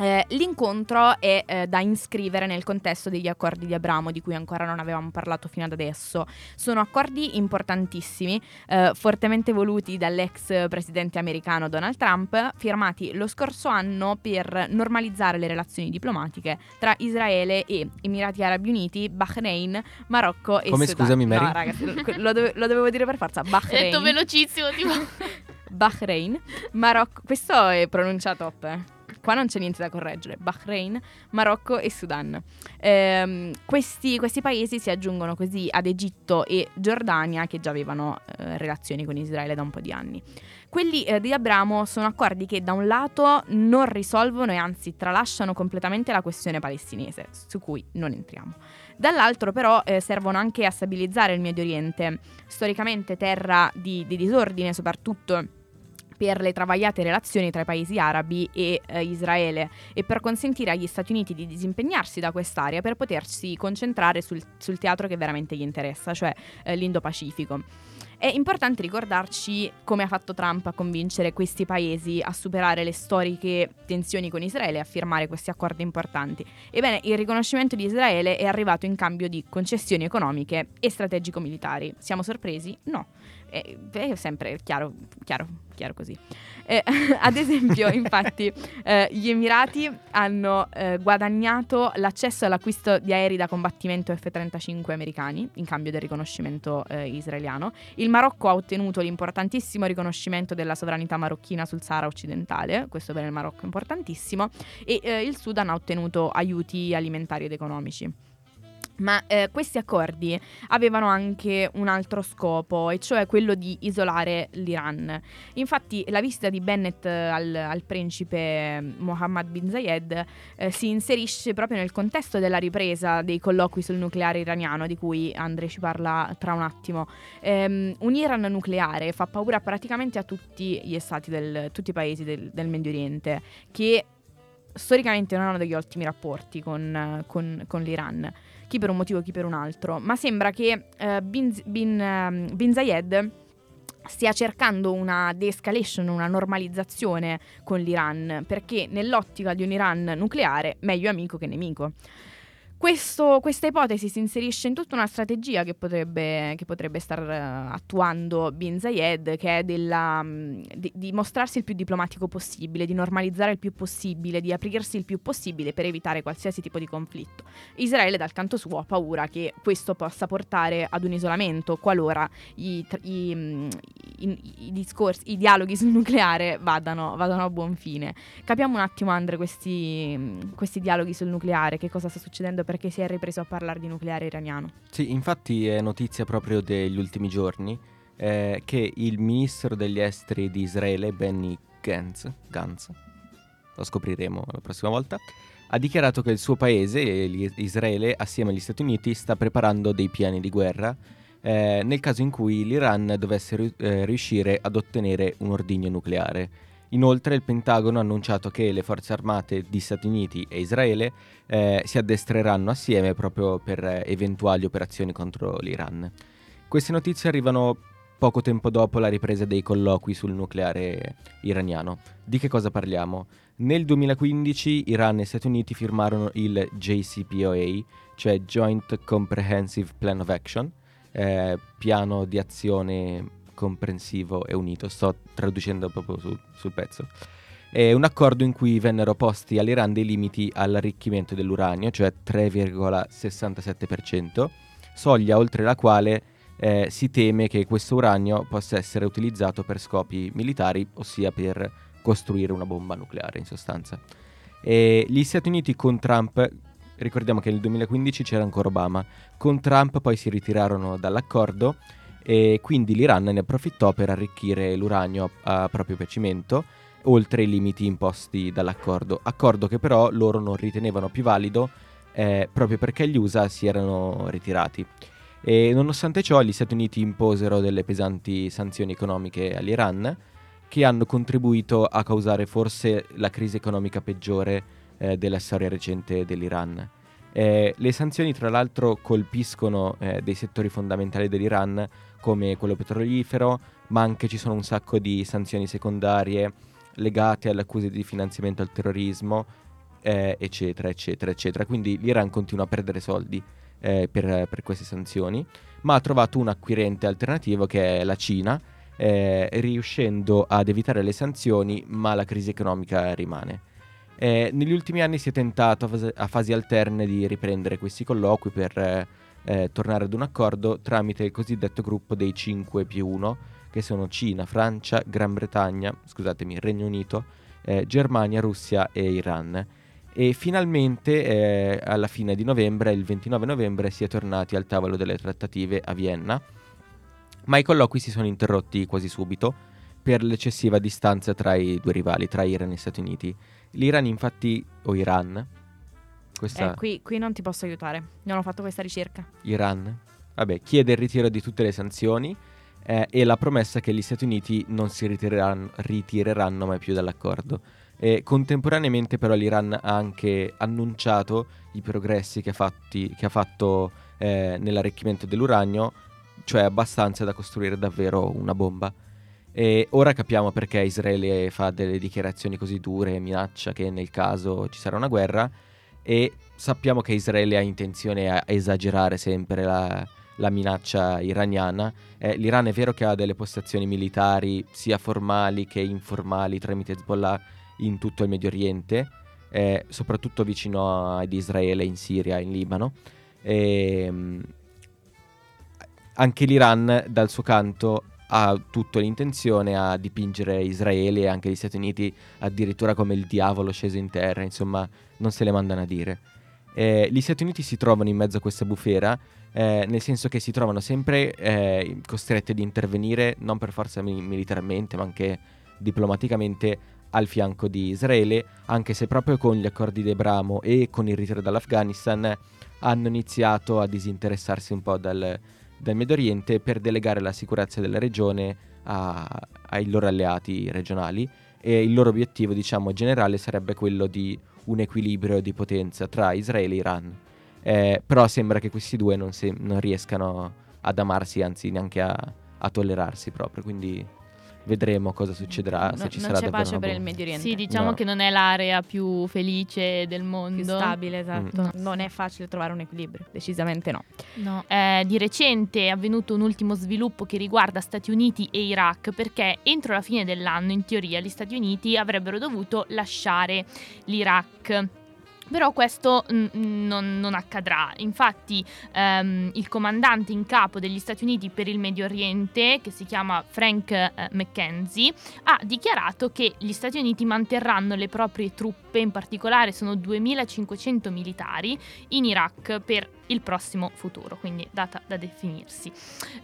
Eh, l'incontro è eh, da iscrivere nel contesto degli accordi di Abramo di cui ancora non avevamo parlato fino ad adesso. Sono accordi importantissimi, eh, fortemente voluti dall'ex presidente americano Donald Trump, firmati lo scorso anno per normalizzare le relazioni diplomatiche tra Israele e Emirati Arabi Uniti, Bahrain, Marocco e Come, Sudan. scusami, Mary? No, ragazzi, lo, dove- lo dovevo dire per forza. Ho Bahrain. detto velocissimo, tipo. [LAUGHS] Bahrain, Marocco, questo è pronuncia top, eh. Qua non c'è niente da correggere. Bahrain, Marocco e Sudan. Ehm, questi, questi paesi si aggiungono così ad Egitto e Giordania che già avevano eh, relazioni con Israele da un po' di anni. Quelli eh, di Abramo sono accordi che da un lato non risolvono e anzi tralasciano completamente la questione palestinese, su cui non entriamo. Dall'altro però eh, servono anche a stabilizzare il Medio Oriente, storicamente terra di, di disordine soprattutto per le travagliate relazioni tra i paesi arabi e eh, Israele e per consentire agli Stati Uniti di disimpegnarsi da quest'area per potersi concentrare sul, sul teatro che veramente gli interessa, cioè eh, l'Indo-Pacifico. È importante ricordarci come ha fatto Trump a convincere questi paesi a superare le storiche tensioni con Israele e a firmare questi accordi importanti. Ebbene, il riconoscimento di Israele è arrivato in cambio di concessioni economiche e strategico-militari. Siamo sorpresi? No. È, è sempre chiaro, chiaro, chiaro così. Eh, [LAUGHS] ad esempio, [LAUGHS] infatti, eh, gli Emirati hanno eh, guadagnato l'accesso all'acquisto di aerei da combattimento F-35 americani in cambio del riconoscimento eh, israeliano. Il Marocco ha ottenuto l'importantissimo riconoscimento della sovranità marocchina sul Sahara occidentale, questo per il Marocco è importantissimo, e eh, il Sudan ha ottenuto aiuti alimentari ed economici. Ma eh, questi accordi avevano anche un altro scopo, e cioè quello di isolare l'Iran. Infatti, la visita di Bennett eh, al, al principe Mohammed bin Zayed eh, si inserisce proprio nel contesto della ripresa dei colloqui sul nucleare iraniano, di cui Andre ci parla tra un attimo. Ehm, un Iran nucleare fa paura praticamente a tutti gli stati, del, tutti i paesi del, del Medio Oriente, che storicamente non hanno degli ottimi rapporti con, con- con l'Iran, chi per un motivo, chi per un altro, ma sembra che eh, bin, bin, ehm, bin Zayed stia cercando una de-escalation, una normalizzazione con l'Iran, perché nell'ottica di un Iran nucleare meglio amico che nemico. Questo- questa ipotesi si inserisce in tutta una strategia che potrebbe, che potrebbe star eh, attuando Bin Zayed, che è della, mm, di, di mostrarsi il più diplomatico possibile, di normalizzare il più possibile, di aprirsi il più possibile per evitare qualsiasi tipo di conflitto. Israele, dal canto suo, ha paura che questo possa portare ad un isolamento qualora i, i, mm, i- i discorsi, dialoghi sul nucleare vadano, vadano a buon fine. Capiamo un attimo, Andre, questi, mm, questi dialoghi sul nucleare, che cosa sta succedendo, perché si è ripreso a parlare di nucleare iraniano. Sì, infatti è notizia proprio degli ultimi giorni eh, che il ministro degli esteri di Israele, Benny Gantz, Gantz, lo scopriremo la prossima volta, ha dichiarato che il suo paese, Israele, assieme agli Stati Uniti, sta preparando dei piani di guerra eh, nel caso in cui l'Iran dovesse eh, riuscire ad ottenere un ordigno nucleare. Inoltre il Pentagono ha annunciato che le forze armate di Stati Uniti e Israele eh, si addestreranno assieme proprio per eh, eventuali operazioni contro l'Iran. Queste notizie arrivano poco tempo dopo la ripresa dei colloqui sul nucleare iraniano. Di che cosa parliamo? Nel 2015 Iran e Stati Uniti firmarono il JCPOA, cioè Joint Comprehensive Plan of Action, eh, piano di azione comprensivo e unito, sto traducendo proprio sul, sul pezzo. È un accordo in cui vennero posti all'Iran dei limiti all'arricchimento dell'uranio, cioè 3,67%, soglia oltre la quale eh, si teme che questo uranio possa essere utilizzato per scopi militari, ossia per costruire una bomba nucleare in sostanza. E gli Stati Uniti con Trump, ricordiamo che nel 2015 c'era ancora Obama, con Trump poi si ritirarono dall'accordo e quindi l'Iran ne approfittò per arricchire l'uranio a, proprio piacimento oltre i limiti imposti dall'accordo, accordo che però loro non ritenevano più valido eh, proprio perché gli USA si erano ritirati. E nonostante ciò gli Stati Uniti imposero delle pesanti sanzioni economiche all'Iran che hanno contribuito a causare forse la crisi economica peggiore eh, della storia recente dell'Iran. Eh, le sanzioni tra l'altro colpiscono eh, dei settori fondamentali dell'Iran come quello petrolifero, ma anche ci sono un sacco di sanzioni secondarie legate alle accuse di finanziamento al terrorismo, eh, eccetera, eccetera, eccetera. Quindi l'Iran continua a perdere soldi eh, per, per queste sanzioni, ma ha trovato un acquirente alternativo che è la Cina, eh, riuscendo ad evitare le sanzioni, ma la crisi economica rimane. Eh, negli ultimi anni si è tentato a fase- a fasi alterne di riprendere questi colloqui per eh, eh, tornare ad un accordo tramite il cosiddetto gruppo dei 5 più 1, che sono Cina, Francia, Gran Bretagna, scusatemi, Regno Unito, eh, Germania, Russia e Iran. E finalmente eh, alla fine di novembre, il 29 novembre, si è tornati al tavolo delle trattative a Vienna, ma i colloqui si sono interrotti quasi subito per l'eccessiva distanza tra i due rivali, tra Iran e Stati Uniti. L'Iran infatti, o Iran, questa Eh, qui, qui non ti posso aiutare. Non ho fatto questa ricerca. Iran, vabbè, chiede il ritiro di tutte le sanzioni eh, e la promessa che gli Stati Uniti non si ritireranno, ritireranno mai più dall'accordo. E contemporaneamente però l'Iran ha anche annunciato i progressi che ha, fatti- che ha fatto eh, nell'arricchimento dell'uranio, cioè abbastanza da costruire davvero una bomba. E ora capiamo perché Israele fa delle dichiarazioni così dure minaccia che nel caso ci sarà una guerra e sappiamo che Israele ha intenzione a esagerare sempre la, la minaccia iraniana. Eh, L'Iran è vero che ha delle postazioni militari sia formali che informali tramite Hezbollah in tutto il Medio Oriente, eh, soprattutto vicino ad Israele, in Siria, in Libano. E, mm, anche l'Iran, dal suo canto, ha tutta l'intenzione a dipingere Israele e anche gli Stati Uniti addirittura come il diavolo sceso in terra, insomma, non se le mandano a dire. Eh, gli Stati Uniti si trovano in mezzo a questa bufera, eh, nel senso che si trovano sempre eh, costretti ad intervenire, non per forza mi- militarmente, ma anche diplomaticamente al fianco di Israele, anche se proprio con gli accordi di Abramo e con il ritiro dall'Afghanistan hanno iniziato a disinteressarsi un po' dal, dal Medio Oriente per delegare la sicurezza della regione a- ai loro alleati regionali e il loro obiettivo, diciamo, generale sarebbe quello di un equilibrio di potenza tra Israele e Iran. Eh, però sembra che questi due non, se- non riescano ad amarsi, anzi neanche a, a tollerarsi proprio, quindi vedremo cosa succederà, se No- ci non sarà c'è pace per il. Medio Oriente. Sì, diciamo No. che non è l'area più felice del mondo. più stabile, esatto. Mm. Non è facile trovare un equilibrio, decisamente no. No. Eh, di recente è avvenuto un ultimo sviluppo che riguarda Stati Uniti e Iraq perché entro la fine dell'anno, in teoria, gli Stati Uniti avrebbero dovuto lasciare l'Iraq. Però questo mm, non, non accadrà. Infatti ehm, il comandante in capo degli Stati Uniti per il Medio Oriente, che si chiama Frank eh, McKenzie, ha dichiarato che gli Stati Uniti manterranno le proprie truppe, in particolare sono 2500 militari, in Iraq per il prossimo futuro, quindi data da definirsi.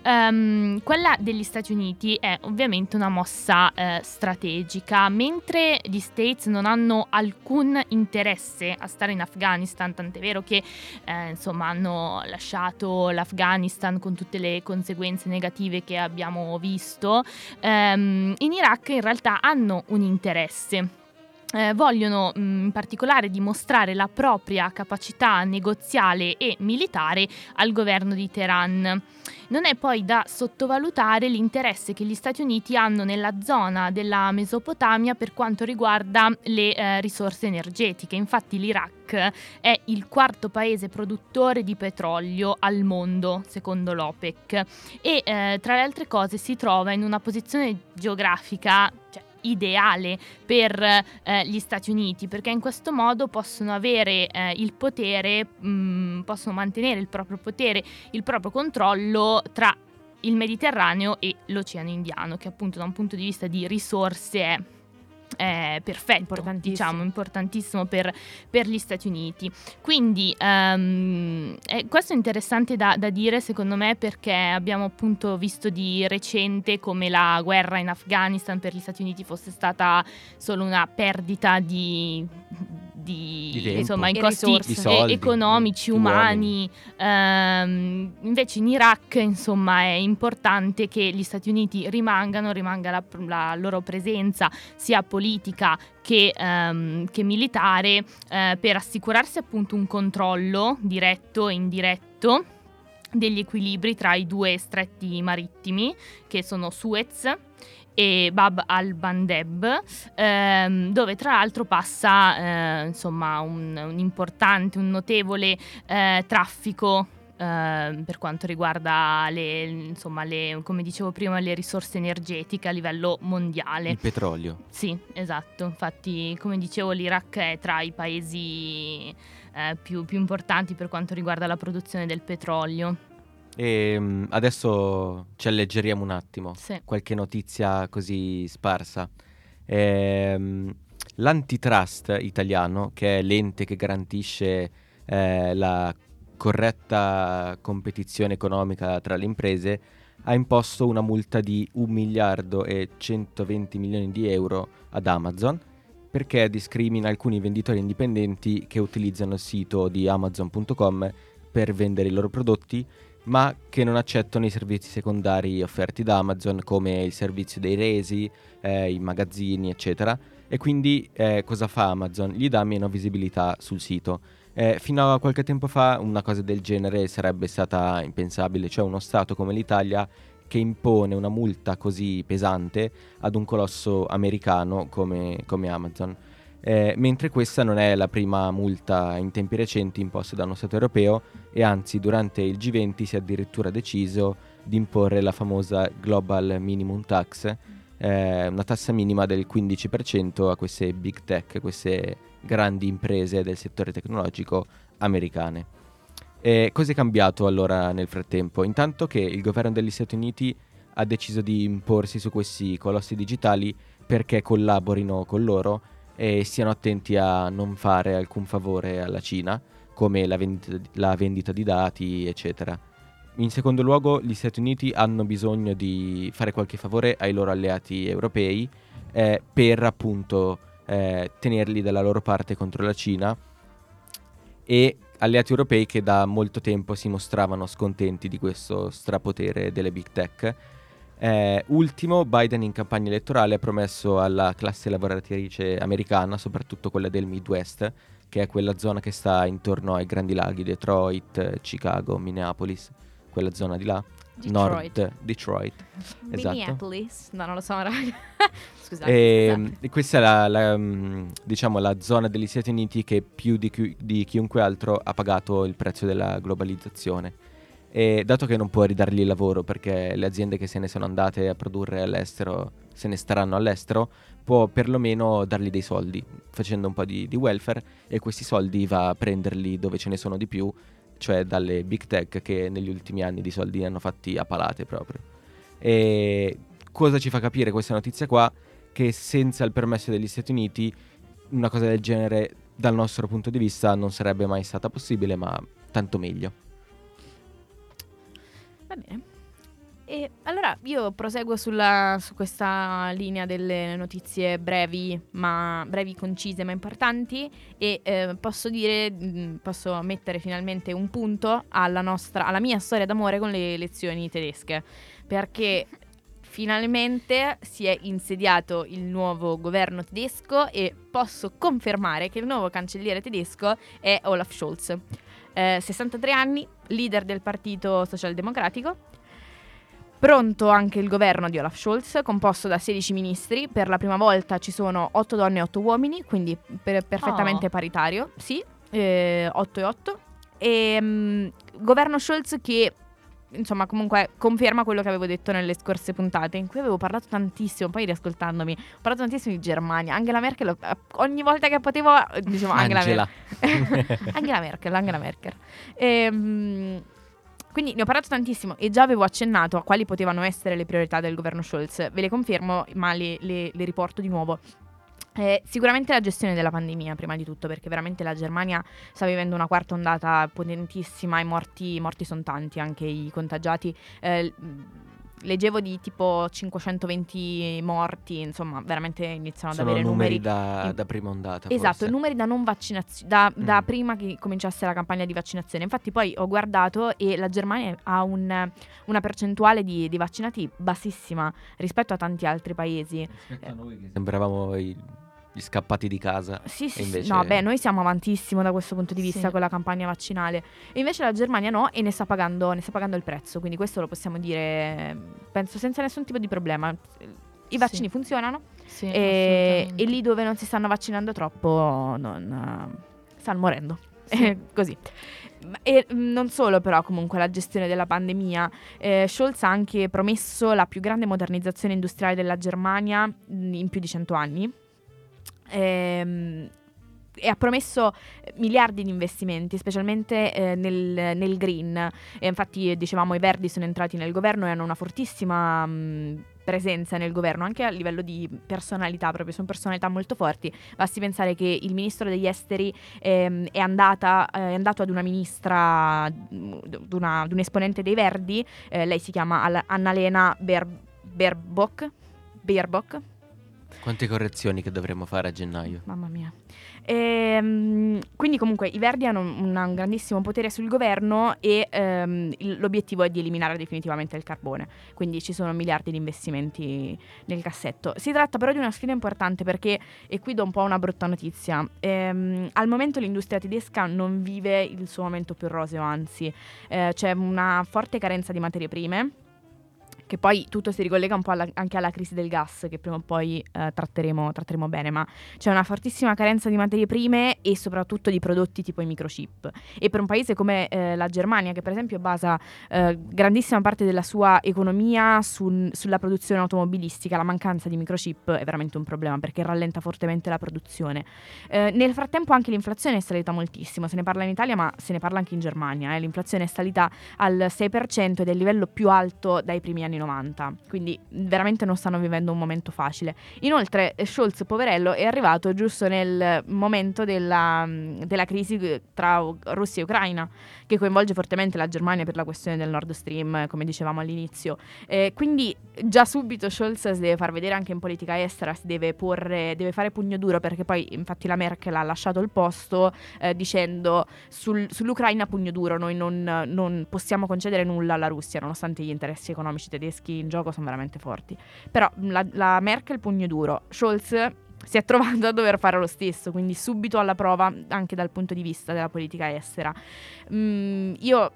Ehm, quella degli Stati Uniti è ovviamente una mossa eh, strategica, mentre gli States non hanno alcun interesse a stare in Afghanistan, tant'è vero che eh, insomma hanno lasciato l'Afghanistan con tutte le conseguenze negative che abbiamo visto, ehm, in Iraq in realtà hanno un interesse. Eh, vogliono mh, in particolare dimostrare la propria capacità negoziale e militare al governo di Teheran. Non è poi da sottovalutare l'interesse che gli Stati Uniti hanno nella zona della Mesopotamia per quanto riguarda le eh, risorse energetiche. Infatti l'Iraq è il quarto paese produttore di petrolio al mondo, secondo l'OPEC, e eh, tra le altre cose si trova in una posizione geografica cioè, ideale per eh, gli Stati Uniti perché in questo modo possono avere eh, il potere, mh, possono mantenere il proprio potere, il proprio controllo tra il Mediterraneo e l'Oceano Indiano che appunto da un punto di vista di risorse è è perfetto, Importantissimo. diciamo, importantissimo per, per gli Stati Uniti. Quindi ehm, eh, questo è interessante da, da dire secondo me perché abbiamo appunto visto di recente come la guerra in Afghanistan per gli Stati Uniti fosse stata solo una perdita di, di, Di tempo. insomma, in E costi risorse. Di soldi, e- economici, di umani. Ehm, invece in Iraq insomma è importante che gli Stati Uniti rimangano, rimanga la, la loro presenza sia politica che, ehm, che militare eh, per assicurarsi appunto un controllo diretto e indiretto degli equilibri tra i due stretti marittimi che sono Suez e Bab al-Bandeb, ehm, dove tra l'altro passa eh, insomma un, un importante, un notevole eh, traffico eh, per quanto riguarda le, insomma, le, come dicevo prima, le risorse energetiche a livello mondiale. Il petrolio. Sì, esatto. Infatti, come dicevo, l'Iraq è tra i paesi eh, più, più importanti per quanto riguarda la produzione del petrolio. E mm, adesso ci alleggeriamo un attimo. Sì. Qualche notizia così sparsa. Ehm, L'antitrust italiano, che è l'ente che garantisce eh, la corretta competizione economica tra le imprese, ha imposto una multa di 1 miliardo e 120 milioni di euro ad Amazon perché discrimina alcuni venditori indipendenti che utilizzano il sito di amazon.com per vendere i loro prodotti ma che non accettano i servizi secondari offerti da Amazon come il servizio dei resi, eh, i magazzini, eccetera. E quindi eh, cosa fa Amazon? Gli dà meno visibilità sul sito. Eh, fino a qualche tempo fa una cosa del genere sarebbe stata impensabile, cioè uno Stato come l'Italia che impone una multa così pesante ad un colosso americano come, come Amazon. Eh, mentre questa non è la prima multa in tempi recenti imposta da uno Stato europeo e anzi durante il G20 si è addirittura deciso di imporre la famosa Global Minimum Tax, eh, una tassa minima del 15% a queste big tech, queste grandi imprese del settore tecnologico americane. E cosa è cambiato allora nel frattempo? Intanto che il governo degli Stati Uniti ha deciso di imporsi su questi colossi digitali perché collaborino con loro e stiano attenti a non fare alcun favore alla Cina, come la vendita, la vendita di dati, eccetera. In secondo luogo, gli Stati Uniti hanno bisogno di fare qualche favore ai loro alleati europei eh, per appunto eh, tenerli dalla loro parte contro la Cina e alleati europei che da molto tempo si mostravano scontenti di questo strapotere delle big tech. Eh, ultimo, Biden in campagna elettorale ha promesso alla classe lavoratrice americana, soprattutto quella del Midwest, che è quella zona che sta intorno ai grandi laghi, Detroit, Chicago, Minneapolis, quella zona di là, Detroit. nord Detroit. Esatto. Minneapolis. No, non lo so, raga. [LAUGHS] Scusate. E, scusate. e questa è la, la, mm, diciamo, la zona degli Stati Uniti che più di, chi- di chiunque altro ha pagato il prezzo della globalizzazione. E dato che non può ridargli il lavoro perché le aziende che se ne sono andate a produrre all'estero se ne staranno all'estero, può perlomeno dargli dei soldi facendo un po' di, di welfare e questi soldi va a prenderli dove ce ne sono di più, cioè dalle big tech che negli ultimi anni di soldi ne hanno fatti a palate proprio. E cosa ci fa capire questa notizia qua? Che senza il permesso degli Stati Uniti una cosa del genere dal nostro punto di vista non sarebbe mai stata possibile, ma tanto meglio. Va bene. E allora io proseguo sulla- su questa linea delle notizie brevi, ma brevi, concise ma importanti e eh, posso dire, mh, posso mettere finalmente un punto alla nostra, alla mia storia d'amore con le elezioni tedesche, perché finalmente si è insediato il nuovo governo tedesco e posso confermare che il nuovo cancelliere tedesco è Olaf Scholz. Eh, 63 anni, leader del partito socialdemocratico. Pronto anche il governo di Olaf Scholz, composto da 16 ministri. Per la prima volta ci sono 8 donne e 8 uomini, quindi per- perfettamente Oh. paritario. Sì, eh, 8 e 8. E mm, governo Scholz che insomma comunque conferma quello che avevo detto nelle scorse puntate in cui avevo parlato tantissimo poi riascoltandomi ho parlato tantissimo di Germania Angela Merkel eh, ogni volta che potevo eh, dicevo Angela, Angela. Merkel [LAUGHS] Angela Merkel Angela Merkel Ehm, quindi ne ho parlato tantissimo e già avevo accennato a quali potevano essere le priorità del governo Scholz ve le confermo ma le, le- le riporto di nuovo eh, sicuramente la gestione della pandemia, prima di tutto, perché veramente la Germania sta vivendo una quarta ondata potentissima, i morti, morti sono tanti, anche i contagiati. eh, leggevo di tipo 520 morti, insomma, veramente iniziano ad Sono avere numeri, numeri. da, in- da prima ondata. Esatto, forse. numeri da non vaccinazione, da, da Mm. prima che cominciasse la campagna di vaccinazione. Infatti poi ho guardato e la Germania ha un- una percentuale di, di vaccinati bassissima rispetto a tanti altri paesi. Rispetto a noi che Sembravamo i- gli scappati di casa. Sì, sì, invece- no, beh, noi siamo avantissimo da questo punto di vista Sì. con la campagna vaccinale. E invece la Germania no e ne sta, pagando, ne sta pagando il prezzo. Quindi questo lo possiamo dire, penso, senza nessun tipo di problema. I vaccini Sì. funzionano Sì, e, e lì dove non si stanno vaccinando troppo non, stanno morendo. Sì. [LAUGHS] Così. E non solo però comunque la gestione della pandemia, eh, Scholz ha anche promesso la più grande modernizzazione industriale della Germania mm, in più di 100 anni. Ehm, e ha promesso miliardi di investimenti, specialmente eh, nel, nel green. E infatti, dicevamo, i verdi sono entrati nel governo e hanno una fortissima mh, presenza nel governo, anche a livello di personalità, proprio sono personalità molto forti. Basti pensare che il ministro degli esteri ehm, è, andata, eh, è andato ad una ministra, ad una- ad un esponente dei verdi, eh, lei si chiama Al- Annalena Ber-. Baerbock. Quante correzioni che dovremmo fare a gennaio? Mamma mia. Ehm, quindi comunque i Verdi hanno un, un grandissimo potere sul governo e il- l'obiettivo è di eliminare definitivamente il carbone. Quindi ci sono miliardi di investimenti nel cassetto. Si tratta però di una sfida importante perché, e qui do un po' una brutta notizia, ehm, al momento l'industria tedesca non vive il suo momento più roseo, anzi eh, c'è una forte carenza di materie prime. Che poi tutto si ricollega un po' alla- anche alla crisi del gas, che prima o poi eh, tratteremo, tratteremo bene, ma c'è una fortissima carenza di materie prime e soprattutto di prodotti tipo i microchip. E per un paese come eh, la Germania, che per esempio basa eh, grandissima parte della sua economia sul- sulla produzione automobilistica, la mancanza di microchip è veramente un problema perché rallenta fortemente la produzione. Eh, nel frattempo anche l'inflazione è salita moltissimo, se ne parla in Italia ma se ne parla anche in Germania. eh. L'inflazione è salita al 6% ed è il livello più alto dai primi anni 90, quindi veramente non stanno vivendo un momento facile. Inoltre eh, Scholz, poverello, è arrivato giusto nel momento della, mm, della crisi eh, tra Russia e Ucraina, che coinvolge fortemente la Germania per la questione del Nord Stream, come dicevamo all'inizio. Eh, quindi già subito Scholz si deve far vedere anche in politica estera, si deve, porre, deve fare pugno duro, perché poi infatti la Merkel ha lasciato il posto eh, dicendo sul- sull'Ucraina pugno duro, noi non, non possiamo concedere nulla alla Russia, nonostante gli interessi economici tedeschi in gioco sono veramente forti. Però la, la Merkel pugno duro, Scholz si è trovato a dover fare lo stesso, quindi subito alla prova anche dal punto di vista della politica estera. Mm, io,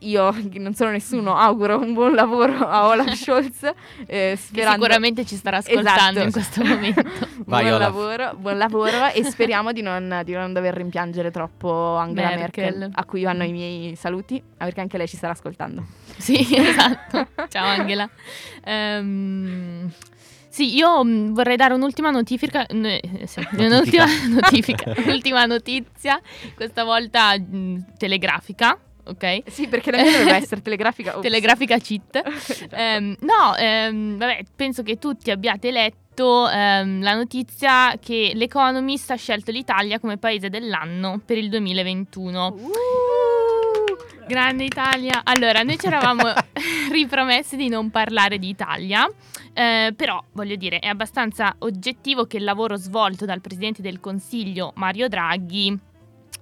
io, che non sono nessuno, auguro un buon lavoro a Olaf [LAUGHS] Scholz, eh, sicuramente ci starà ascoltando Esatto. in questo momento. [LAUGHS] Vai, buon, lavoro, buon lavoro e speriamo di non, di non dover rimpiangere troppo Angela Merkel. Merkel. a cui vanno i miei saluti, perché anche lei ci starà ascoltando. Sì, esatto. [LAUGHS] Ciao Angela. Ehm, sì, io mh, vorrei dare un'ultima notifica, n- eh, [LAUGHS] un'ultima notifica, [LAUGHS] un'ultima notizia, questa volta mh, telegrafica, ok? Sì, perché la mia dovrebbe essere telegrafica. [LAUGHS] Ops. Telegrafica cheat. Esatto. Ehm, no, ehm, vabbè, penso che tutti abbiate letto ehm, la notizia che l'Economist ha scelto l'Italia come paese dell'anno per il 2021. Uh, Grande Italia. Allora, noi ci eravamo [LAUGHS] ripromessi di non parlare di Italia, eh, però voglio dire, è abbastanza oggettivo che il lavoro svolto dal Presidente del Consiglio Mario Draghi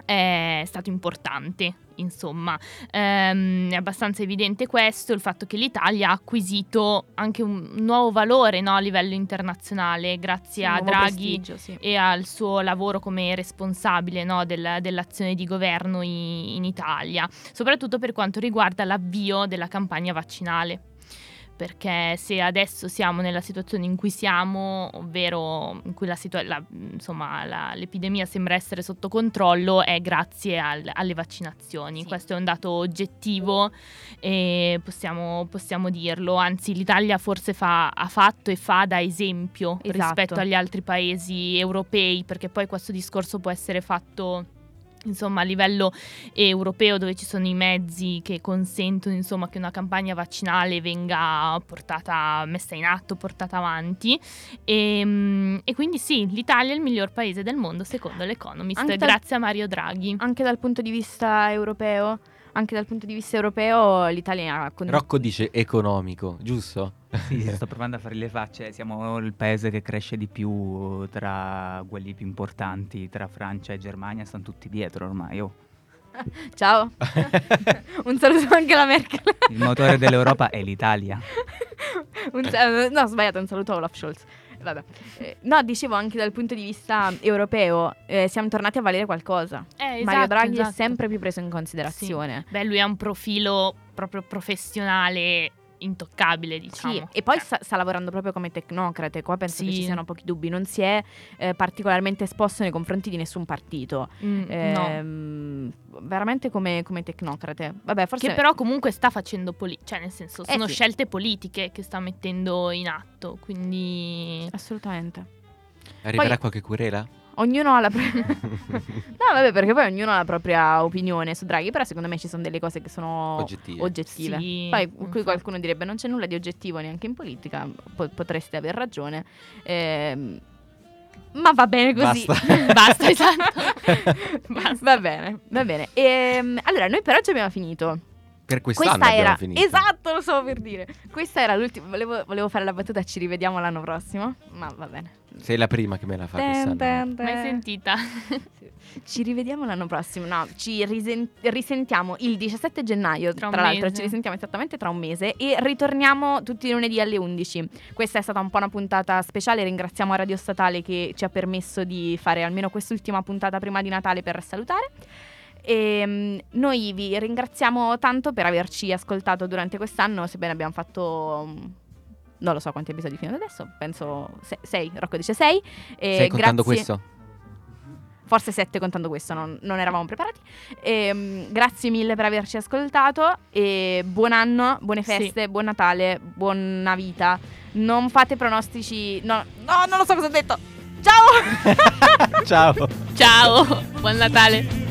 è stato importante. Insomma, Ehm, è abbastanza evidente questo, il fatto che l'Italia ha acquisito anche un nuovo valore no, a livello internazionale grazie a Draghi sì. e al suo lavoro come responsabile no, del- dell'azione di governo i- in Italia, soprattutto per quanto riguarda l'avvio della campagna vaccinale. Perché se adesso siamo nella situazione in cui siamo, ovvero in cui la situa- la- insomma, la- l'epidemia sembra essere sotto controllo, è grazie al- alle vaccinazioni. Sì. Questo è un dato oggettivo e possiamo, possiamo dirlo. Anzi, l'Italia forse fa- ha fatto e fa da esempio Esatto. rispetto agli altri paesi europei, perché poi questo discorso può essere fatto insomma a livello europeo dove ci sono i mezzi che consentono insomma che una campagna vaccinale venga portata messa in atto, portata avanti e, mm, e quindi sì, l'Italia è il miglior paese del mondo secondo l'Economist Anche dal- grazie a Mario Draghi. Anche dal punto di vista europeo, anche dal punto di vista europeo l'Italia ha con- Rocco dice economico, giusto? Sì, [LAUGHS] sto provando a fare le facce. Siamo il paese che cresce di più tra quelli più importanti, tra Francia e Germania, stanno tutti dietro ormai. oh. [LAUGHS] Ciao. [LAUGHS] Un saluto anche alla Merkel. Il motore dell'Europa è l'Italia. Un no, ho sbagliato, un saluto a Olaf Scholz. Vabbè. Eh, no, dicevo anche dal punto di vista europeo, eh, siamo tornati a valere qualcosa. Eh, Mario esatto, Draghi è esatto. sempre più preso in considerazione. Beh, lui ha un profilo proprio professionale intoccabile, diciamo. Sì, e poi sta, sta lavorando proprio come tecnocrate. Qua penso che Sì. ci siano pochi dubbi. Non si è eh, particolarmente esposto nei confronti di nessun partito. Mm, no. Ehm, Veramente come, come tecnocrate. Vabbè, forse. Che però comunque sta facendo politica, cioè nel senso Eh sono sì. scelte politiche che sta mettendo in atto, quindi Assolutamente. Arriverà Poi- qualche querela? Ognuno ha la propria. [LAUGHS] no, vabbè, perché poi ognuno ha la propria opinione su Draghi. Però secondo me ci sono delle cose che sono Oggettive. oggettive. Sì, Poi qui infatti. qualcuno direbbe non c'è nulla di oggettivo neanche in politica. Po- potreste aver ragione. Ehm, ma va bene così. Basta. [LAUGHS] Basta, esatto. [LAUGHS] Basta. Va bene, va bene. Ehm, allora, noi per oggi abbiamo finito. Per quest'anno Questa abbiamo era. finito. Esatto, lo stavo per dire. Questa era l'ultima. Volevo, volevo fare la battuta, ci rivediamo l'anno prossimo. Ma va bene. Sei la prima che me la fa Ten, quest'anno. ten. Mai sentita? Ci rivediamo l'anno prossimo. No, ci risen- risentiamo il 17 gennaio. Tra Tra, l'altro, mese. ci risentiamo esattamente tra un mese. E ritorniamo tutti i lunedì alle 11. Questa è stata un po' una puntata speciale. Ringraziamo Radio Statale che ci ha permesso di fare almeno quest'ultima puntata prima di Natale per salutare. E mm, noi vi ringraziamo tanto per averci ascoltato durante quest'anno, sebbene abbiamo fatto. mm, Non lo so quanti episodi fino ad adesso, penso 6. Rocco dice 6. Stai contando grazie- questo? Forse 7 contando questo, non, non eravamo preparati. Ehm, grazie mille per averci ascoltato. E buon anno, buone Sì. feste, buon Natale, buona vita. Non fate pronostici. No, no, non lo so cosa ho detto. Ciao! [LAUGHS] Ciao. [LAUGHS] Ciao, buon Natale.